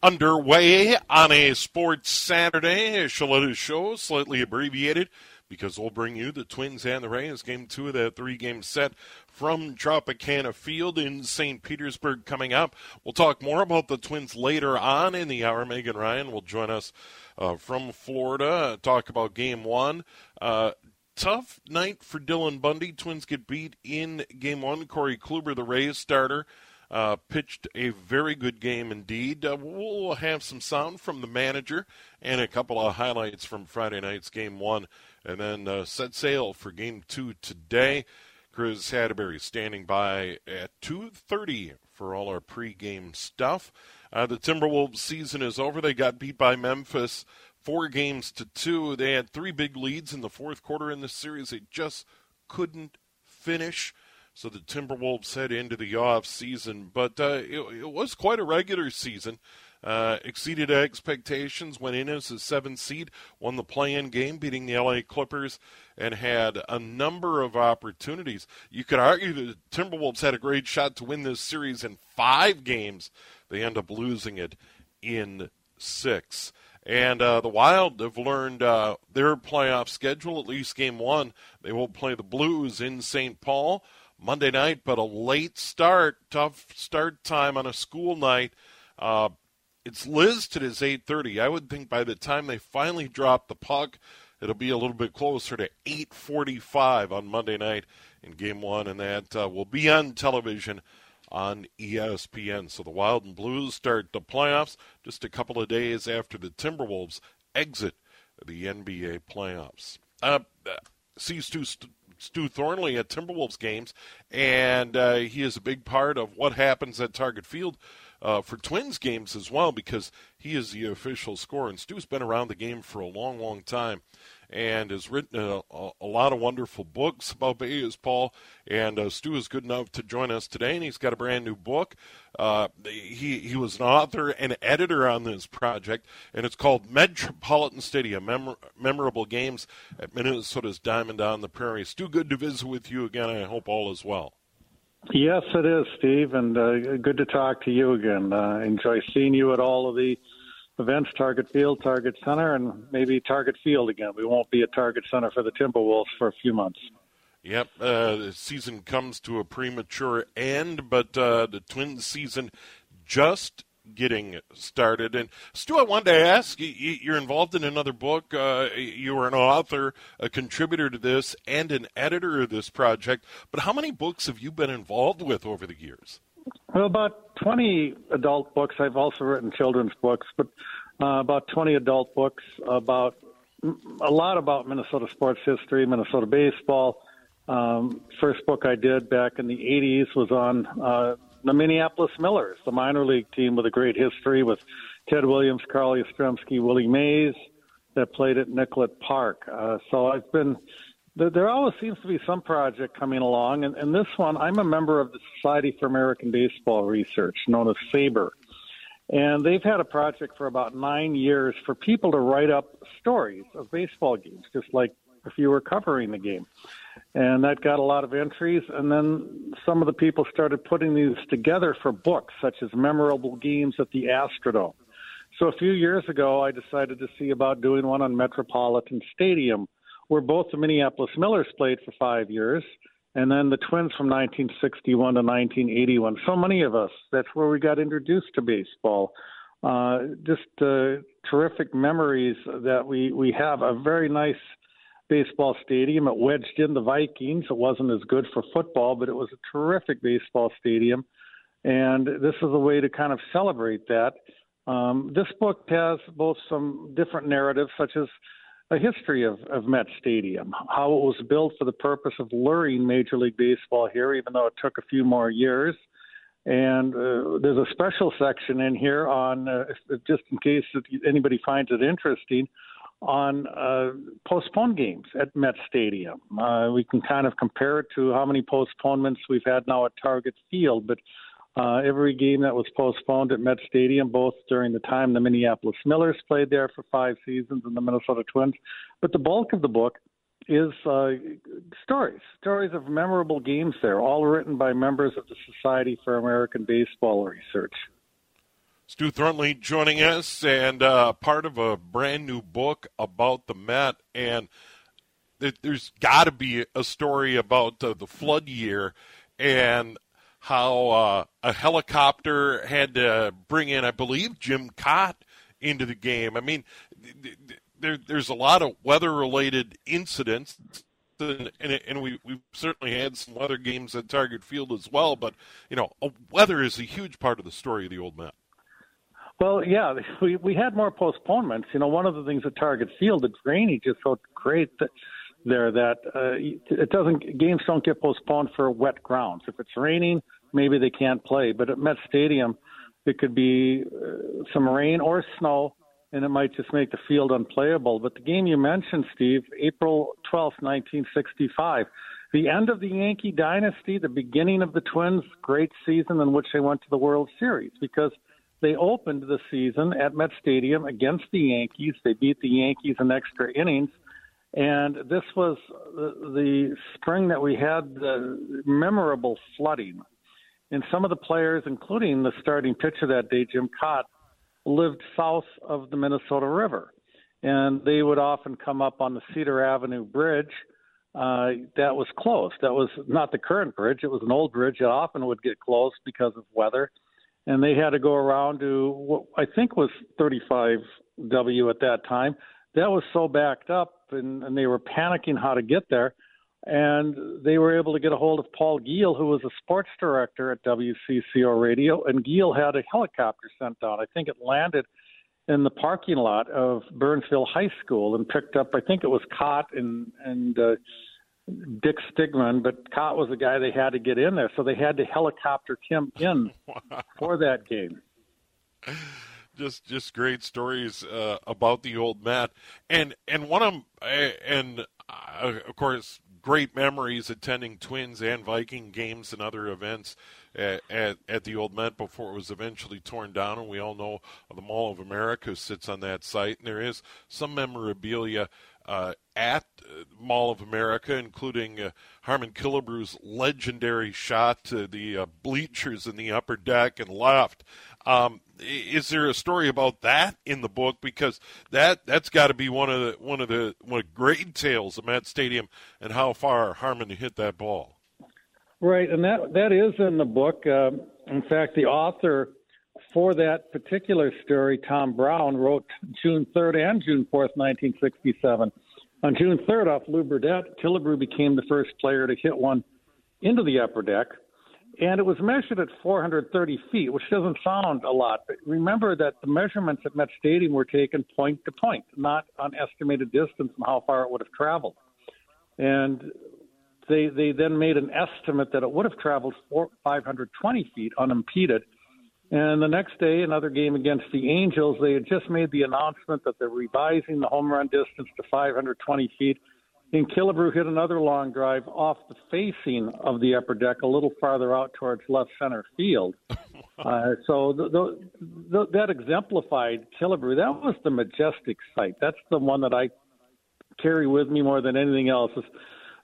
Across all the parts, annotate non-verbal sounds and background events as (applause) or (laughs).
Underway on a sports Saturday, a Shaletta show, slightly abbreviated because we'll bring you the Twins and the Rays game two of that three game set from Tropicana Field in St. Petersburg coming up. We'll talk more about the Twins later on in the hour. Megan Ryan will join us uh, from Florida, talk about game one. Uh, tough night for Dylan Bundy. Twins get beat in game one. Corey Kluber, the Rays starter, uh, pitched a very good game indeed. Uh, we'll have some sound from the manager and a couple of highlights from Friday night's game one, and then uh, set sail for game two today. Chris Atterbury standing by at 2:30 for all our pregame stuff. Uh, the Timberwolves season is over. They got beat by Memphis four games to two. They had three big leads in the fourth quarter in this series. They just couldn't finish. So the Timberwolves head into the off season, but uh, it, it, was quite a regular season. Uh, exceeded expectations, went in as a seven seed, won the play-in game, beating the LA Clippers, and had a number of opportunities. You could argue the Timberwolves had a great shot to win this series in five games. They end up losing it in six. And uh, the Wild have learned uh, their playoff schedule, at least game one. They will play the Blues in St. Paul. Monday night, but a late start, tough start time on a school night. Uh, it's listed as 8:30. I would think by the time they finally drop the puck, it'll be a little bit closer to 8:45 on Monday night in Game One, and that uh, will be on television on ESPN. So the Wild and Blues start the playoffs just a couple of days after the Timberwolves exit the NBA playoffs. Uh, uh Stu Stu Thornley at Timberwolves games, and uh, he is a big part of what happens at Target Field uh, for Twins games as well because he is the official scorer. And Stu's been around the game for a long, long time and has written a, a, lot of wonderful books about Baseball. And uh, Stu is good enough to join us today, and he's got a brand new book. Uh, he he was an author and editor on this project, and it's called Metropolitan Stadium: Mem- Memorable Games at Minnesota's Diamond on the Prairie. Stu, good to visit with you again. I hope all is well. Yes, it is, Steve, and uh, good to talk to you again. Uh, enjoy seeing you at all of the events, Target Field, Target Center, and maybe Target Field again. We won't be at Target Center for the Timberwolves for a few months. Yep, uh, the season comes to a premature end, but uh, the Twins season just getting started. And Stu, I wanted to ask you're involved in another book. Uh, you are an author, a contributor to this, and an editor of this project. But how many books have you been involved with over the years? Well, about 20 adult books. I've also written children's books, but uh, about 20 adult books about a lot about Minnesota sports history, Minnesota baseball. Um, first book I did back in the 80s was on uh, the Minneapolis Millers, the minor league team with a great history with Ted Williams, Carl Yastrzemski, Willie Mays that played at Nicollet Park. Uh, so I've been there, there always seems to be some project coming along, and, and this one, I'm a member of the Society for American Baseball Research, known as SABR. And they've had a project for about nine years for people to write up stories of baseball games, just like if you were covering the game. And that got a lot of entries. And then some of the people started putting these together for books, such as Memorable Games at the Astrodome. So a few years ago, I decided to see about doing one on Metropolitan Stadium, where both the Minneapolis Millers played for five years, and then the Twins from 1961 to 1981. So many of us, that's where we got introduced to baseball. Uh, just uh, terrific memories that we, we have. A very nice baseball stadium. It wedged in the Vikings. It wasn't as good for football, but it was a terrific baseball stadium. And this is a way to kind of celebrate that. Um, this book has both some different narratives, such as a history of, of Met Stadium, how it was built for the purpose of luring Major League Baseball here, even though it took a few more years. And uh, there's a special section in here on, uh, just in case anybody finds it interesting, on uh, postponed games at Met Stadium. Uh, we can kind of compare it to how many postponements we've had now at Target Field, but uh, every game that was postponed at Met Stadium, both during the time the Minneapolis Millers played there for five seasons and the Minnesota Twins. But the bulk of the book is uh, stories, stories of memorable games there, all written by members of the Society for American Baseball Research. Stu Thornley joining us and uh, part of a brand new book about the Met. And there's got to be a story about uh, the flood year and how uh, a helicopter had to bring in, I believe, Jim Kaat into the game. I mean, there, there's a lot of weather related incidents. And, and, and we, we've certainly had some weather games at Target Field as well, but you know, weather is a huge part of the story of the Old Met. Well, yeah, we we had more postponements. You know, one of the things at Target Field, the drainage is so great that there that uh, it doesn't games don't get postponed for wet grounds. If it's raining, maybe they can't play. But at Met Stadium, it could be uh, some rain or snow, and it might just make the field unplayable. But the game you mentioned, Steve, April 12th, 1965, the end of the Yankee dynasty, the beginning of the Twins' great season in which they went to the World Series because they opened the season at Met Stadium against the Yankees. They beat the Yankees in extra innings and this was the, spring that we had the memorable flooding. And some of the players, including the starting pitcher that day, Jim Kaat, lived south of the Minnesota River. And they would often come up on the Cedar Avenue Bridge. Uh, that was closed. That was not the current bridge. It was an old bridge that often would get closed because of weather. And they had to go around to what I think was 35W at that time. That was so backed up and, and they were panicking how to get there. And they were able to get a hold of Paul Giel, who was a sports director at WCCO Radio, and Giel had a helicopter sent down. I think it landed in the parking lot of Burnsville High School and picked up. I think it was Kaat and and uh, Dick Stigman, but Kaat was the guy they had to get in there, so they had to helicopter him in (laughs) for that game just just great stories uh, about the old Met, and and one of them, and uh, of course, great memories attending Twins and Viking games and other events at, at, at, the old Met before it was eventually torn down. And we all know the Mall of America sits on that site, and there is some memorabilia uh, at Mall of America, including uh, Harmon Killebrew's legendary shot to the uh, bleachers in the upper deck and left. Um, is there a story about that in the book? Because that that's got to be one of the one of the one of great tales of Met Stadium and how far Harmon hit that ball. Right, and that that is in the book. Uh, in fact, the author for that particular story, Tom Brown, wrote June 3rd and June 4th, 1967. On June 3rd, off Lew Burdette, Killebrew became the first player to hit one into the upper deck and it was measured at 430 feet, which doesn't sound a lot. But remember that the measurements at Met Stadium were taken point to point, not on estimated distance and how far it would have traveled. And they they then made an estimate that it would have traveled four, 520 feet unimpeded. And the next day, another game against the Angels, they had just made the announcement that they're revising the home run distance to 520 feet And Killebrew hit another long drive off the facing of the upper deck, a little farther out towards left center field. (laughs) uh, so the, the, the, that exemplified Killebrew. That was the majestic sight. That's the one that I carry with me more than anything else. Is,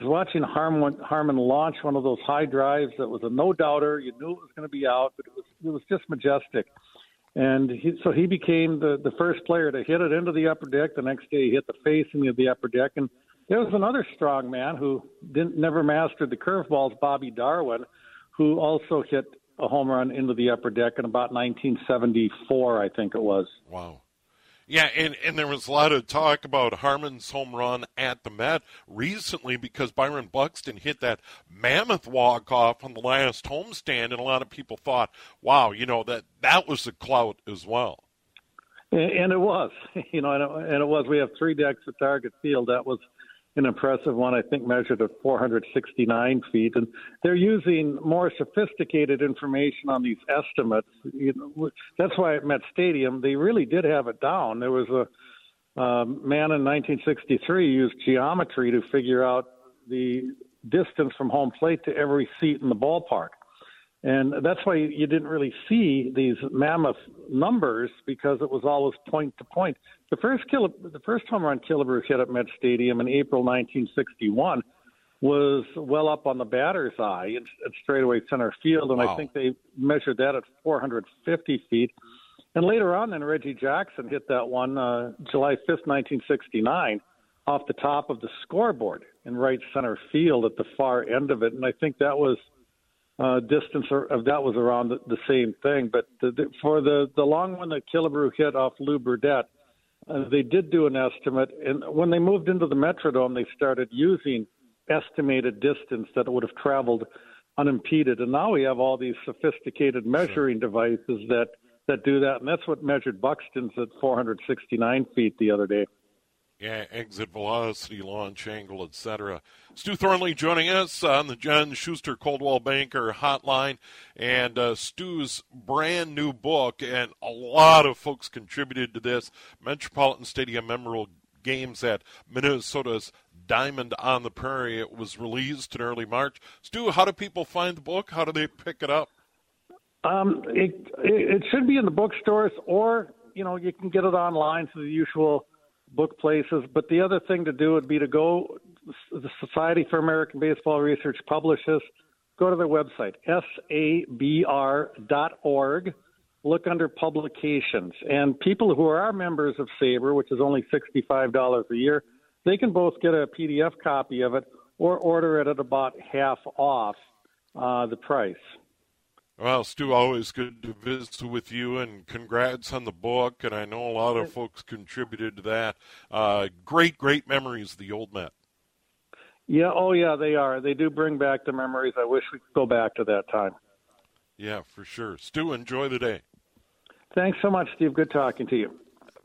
is watching Harmon, Harmon launch one of those high drives that was a no doubter. You knew it was going to be out, but it was it was just majestic. And he, so he became the, the first player to hit it into the upper deck. The next day, he hit the facing of the upper deck. And there was another strong man who didn't never mastered the curveballs, Bobby Darwin, who also hit a home run into the upper deck in about 1974, I think it was. Wow. Yeah, and, and there was a lot of talk about Harmon's home run at the Met recently because Byron Buxton hit that mammoth walk off on the last homestand, and a lot of people thought, wow, you know, that, that was a clout as well. And it was, (laughs) you know, and it was. We have three decks at Target Field. That was an impressive one, I think, measured at 469 feet. And they're using more sophisticated information on these estimates. You know, that's why at Met Stadium, they really did have it down. There was a um, man in 1963 used geometry to figure out the distance from home plate to every seat in the ballpark. And that's why you didn't really see these mammoth numbers because it was always point to point. The first kill, the first home run Killebrew hit at Met Stadium in April 1961 was well up on the batter's eye at straightaway center field, and wow. I think they measured that at 450 feet. And later on, then Reggie Jackson hit that one uh, July 5th, 1969, off the top of the scoreboard in right center field at the far end of it, and I think that was uh, distance of that was around the, the same thing. But the, the, for the the long one that Killebrew hit off Lew Burdette, uh, they did do an estimate, and when they moved into the Metrodome, they started using estimated distance that it would have traveled unimpeded. And now we have all these sophisticated measuring devices that that do that, and that's what measured Buxton's at 469 feet the other day yeah, exit velocity, launch angle, etc. Stu Thornley joining us on the John Schuster Coldwell Banker Hotline, and uh, Stu's brand new book, and a lot of folks contributed to this. Metropolitan Stadium memorable games at Minnesota's Diamond on the Prairie. It was released in early March. Stu, how do people find the book? How do they pick it up? Um, it, it should be in the bookstores, or you know, you can get it online through the usual book places. But the other thing to do would be to go. The Society for American Baseball Research publishes. Go to their website, sabr.org. Look under publications, and people who are members of SABR, which is only sixty-five dollars a year, they can both get a PDF copy of it or order it at about half off uh, the price. Well, Stu, always good to visit with you, and congrats on the book. And I know a lot of folks contributed to that. Uh, great, great memories of the old Met. Yeah, oh yeah, they are. They do bring back the memories. I wish we could go back to that time. Yeah, for sure. Stu, enjoy the day. Thanks so much, Steve. Good talking to you.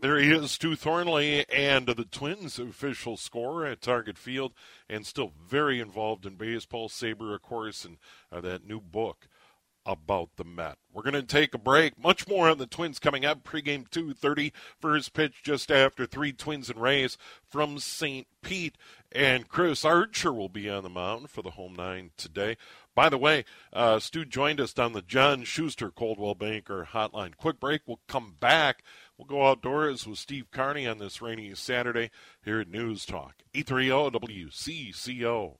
There he is, Stu Thornley, and the Twins' official scorer at Target Field, and still very involved in baseball. SABR, of course, and uh, that new book about the Met. We're going to take a break. Much more on the Twins coming up. Pregame 2.30. First pitch just after three Twins and Rays from St. Pete. And Chris Archer will be on the mound for the home nine today. By the way, uh, Stu joined us on the John Schuster Coldwell Banker hotline. Quick break. We'll come back. We'll go outdoors with Steve Carney on this rainy Saturday here at News Talk. 830 WCCO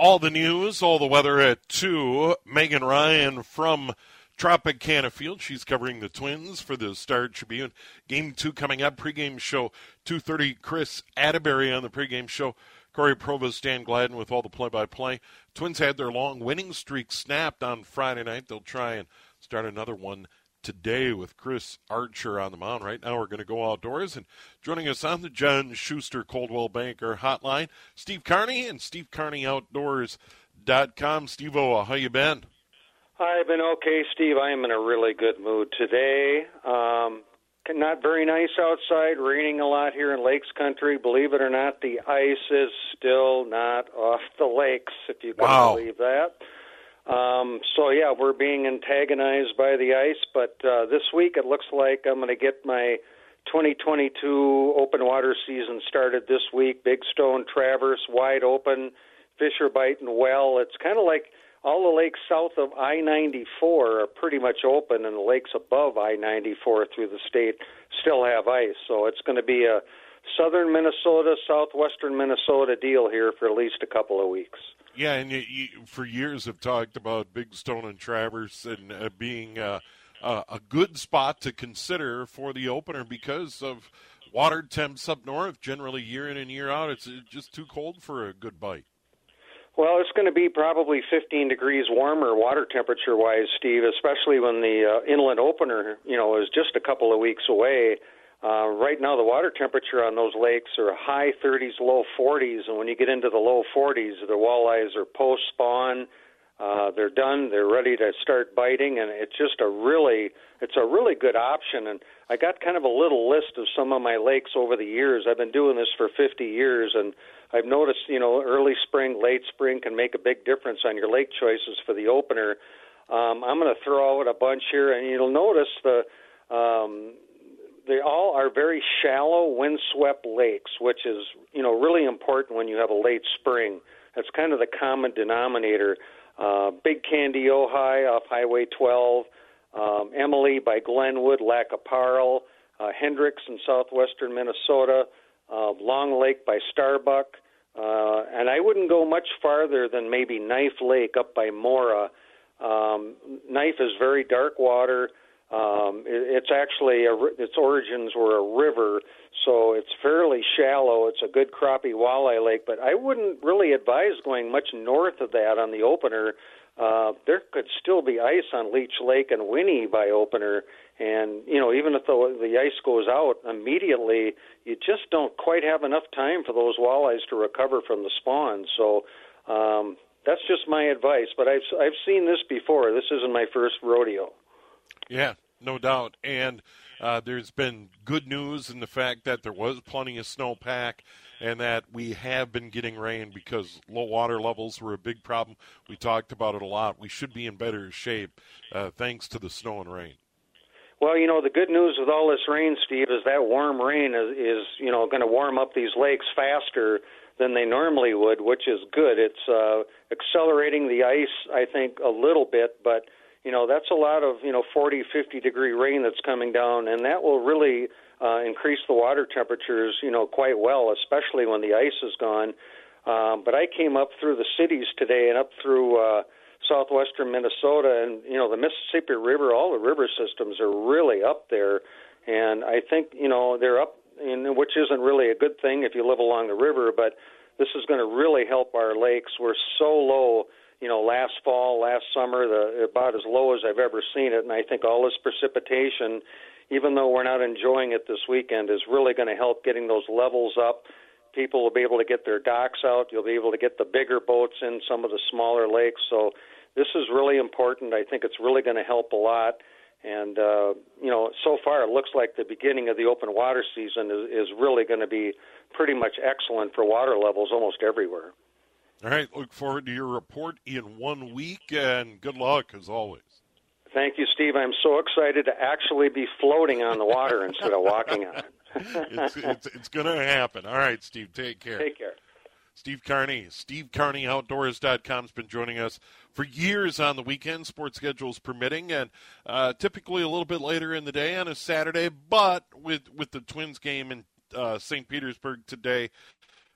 all the news, all the weather at 2. Megan Ryan from Tropicana Field. She's covering the Twins for the Star Tribune. Game 2 coming up. Pregame show 2.30. Chris Atterbury on the pregame show. Cory Provus, Dan Gladden with all the play-by-play. Twins had their long winning streak snapped on Friday night. They'll try and start another one today with Chris Archer on the mound. Right now, we're going to go outdoors and joining us on the John Schuster Coldwell Banker Hotline, Steve Carney and SteveCarneyOutdoors.com. Steve O, how you been? I've been okay, Steve. I am in a really good mood today. Um, not very nice outside, raining a lot here in Lakes Country. Believe it or not, the ice is still not off the lakes, if you can wow. believe that. Um, so yeah, we're being antagonized by the ice, but uh, this week it looks like I'm going to get my 2022 open water season started this week. Big Stone, Traverse, wide open, Fisher Bight, and Well. It's kind of like all the lakes south of I 94 are pretty much open, and the lakes above I 94 through the state still have ice. So it's going to be a southern Minnesota, southwestern Minnesota deal here for at least a couple of weeks. Yeah, and you, you, for years have talked about Big Stone and Traverse and uh, being uh, uh, a good spot to consider for the opener because of water temps up north. Generally, year in and year out, it's just too cold for a good bite. Well, it's going to be probably 15 degrees warmer water temperature wise, Steve, especially when the uh, inland opener, you know, is just a couple of weeks away. Uh, right now, the water temperature on those lakes are high 30s, low 40s, and when you get into the low 40s, the walleyes are post spawn. Uh, they're done. They're ready to start biting, and it's just a really, it's a really good option. And I got kind of a little list of some of my lakes over the years. I've been doing this for 50 years, and I've noticed, you know, early spring, late spring can make a big difference on your lake choices for the opener. Um, I'm going to throw out a bunch here, and you'll notice the um, they all are very shallow, windswept lakes, which is you know really important when you have a late spring. That's kind of the common denominator. Uh, Big Kandiyohi off Highway 12, um, Emily by Glenwood, Lac qui Parle, uh, Hendricks in southwestern Minnesota, uh, Long Lake by Starbuck, uh, and I wouldn't go much farther than maybe Knife Lake up by Mora. Um, Knife is very dark water. Um, it, it's actually a, its origins were a river, so it's fairly shallow. It's a good crappie walleye lake, but I wouldn't really advise going much north of that on the opener. Uh, there could still be ice on Leech Lake and Winnie by opener, and you know even if the the ice goes out immediately, you just don't quite have enough time for those walleyes to recover from the spawn. So. Um, that's just my advice, but I've I've seen this before. This isn't my first rodeo. Yeah, no doubt. And uh, there's been good news in the fact that there was plenty of snowpack and that we have been getting rain because low water levels were a big problem. We talked about it a lot. We should be in better shape uh, thanks to the snow and rain. Well, you know, the good news with all this rain, Steve, is that warm rain is, is you know, going to warm up these lakes faster than they normally would, which is good. It's uh, accelerating the ice, I think, a little bit, but – you know that's a lot of you know 40 50 degree rain that's coming down and that will really uh, increase the water temperatures you know quite well especially when the ice is gone. Um, but I came up through the cities today and up through uh, southwestern Minnesota and you know the Mississippi River all the river systems are really up there. And I think you know they're up in which isn't really a good thing if you live along the river but this is going to really help our lakes. We're so low you know, last fall, last summer, the about as low as I've ever seen it. And I think all this precipitation, even though we're not enjoying it this weekend, is really going to help getting those levels up. People will be able to get their docks out. You'll be able to get the bigger boats in some of the smaller lakes. So this is really important. I think it's really going to help a lot. And uh, you know, so far it looks like the beginning of the open water season is, is really going to be pretty much excellent for water levels almost everywhere. All right. Look forward to your report in one week, and good luck as always. Thank you, Steve. I'm so excited to actually be floating on the water (laughs) instead of walking on it. it's it's, it's going to happen. All right, Steve. Take care. Take care. Steve Carney, SteveCarneyOutdoors.com has been joining us for years on the weekend, sports schedules permitting, and uh, typically a little bit later in the day on a Saturday. But with with the Twins game in uh, St. Petersburg today,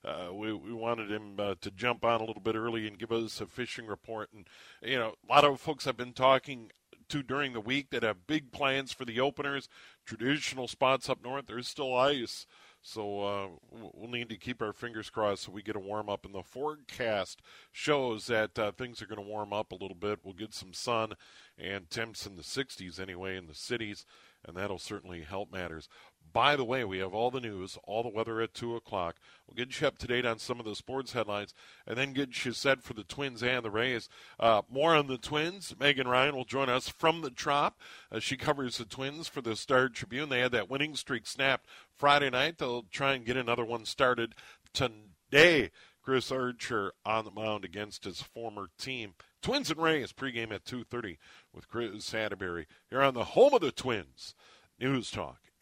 uh, we, we wanted him uh, to jump on a little bit early and give us a fishing report. And, you know, a lot of folks I've been talking to during the week that have big plans for the openers, traditional spots up north. There's still ice. So uh, we'll need to keep our fingers crossed so we get a warm up. And the forecast shows that uh, things are going to warm up a little bit. We'll get some sun and temps in the 60s anyway in the cities, and that'll certainly help matters. By the way, we have all the news, all the weather at 2 o'clock. We'll get you up to date on some of the sports headlines and then get you set for the Twins and the Rays. Uh, more on the Twins. Megan Ryan will join us from the Trop. Uh, she covers the Twins for the Star Tribune. They had that winning streak snapped Friday night. They'll try and get another one started today. Chris Archer on the mound against his former team. Twins and Rays pregame at 2.30 with Chris Atterbury here on the home of the Twins. News Talk